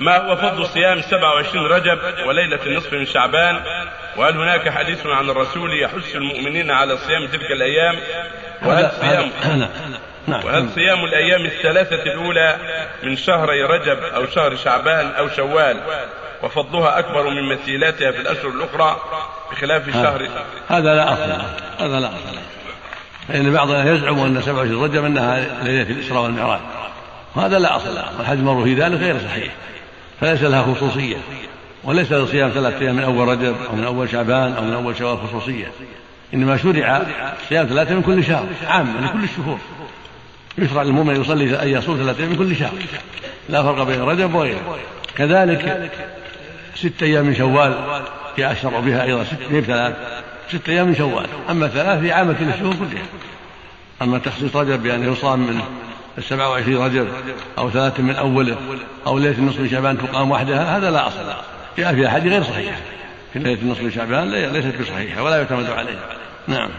ما هو فضل صيام 27 رجب وليلة النصف من شعبان؟ وهل هناك حديث عن الرسول يحث المؤمنين على صيام تلك الأيام؟ وهل صيام نعم. وهل صيام الأيام الثلاثة الأولى من شهري رجب أو شهر شعبان أو شوال؟ وفضلها أكبر من مثيلاتها في الأشهر الأخرى بخلاف شهر هذا لا أصل هذا لا أصل فإن بعضنا يزعم أن 27 رجب أنها ليلة الإسراء والمعراج. وهذا لا أصل له. والحديث مر في ذلك غير صحيح. فليس لها خصوصية وليس لصيام ثلاثة أيام من أول رجب أو من أول شعبان أو من أول شوال خصوصية. إنما شرع صيام ثلاثة من كل شهر عام لكل الشهور. يشرع للمؤمن يصلي أن يصوم ثلاثة من كل شهر. لا فرق بين رجب وغيره. كذلك ست أيام من شوال هي أشرع بها أيضا ست هي ثلاث. ست أيام من شوال. أما ثلاث هي عامة الشهور كلها. أما تخصيص رجب بأن يصام من السبعة وعشرين رجب أو ثلاثة من أوله أو ليلة من شعبان تقام وحدها هذا لا أصل. جاء في أحاديث غير صحيحة. في ليلة من شعبان ليست بصحيحة ولا يعتمد عليها نعم.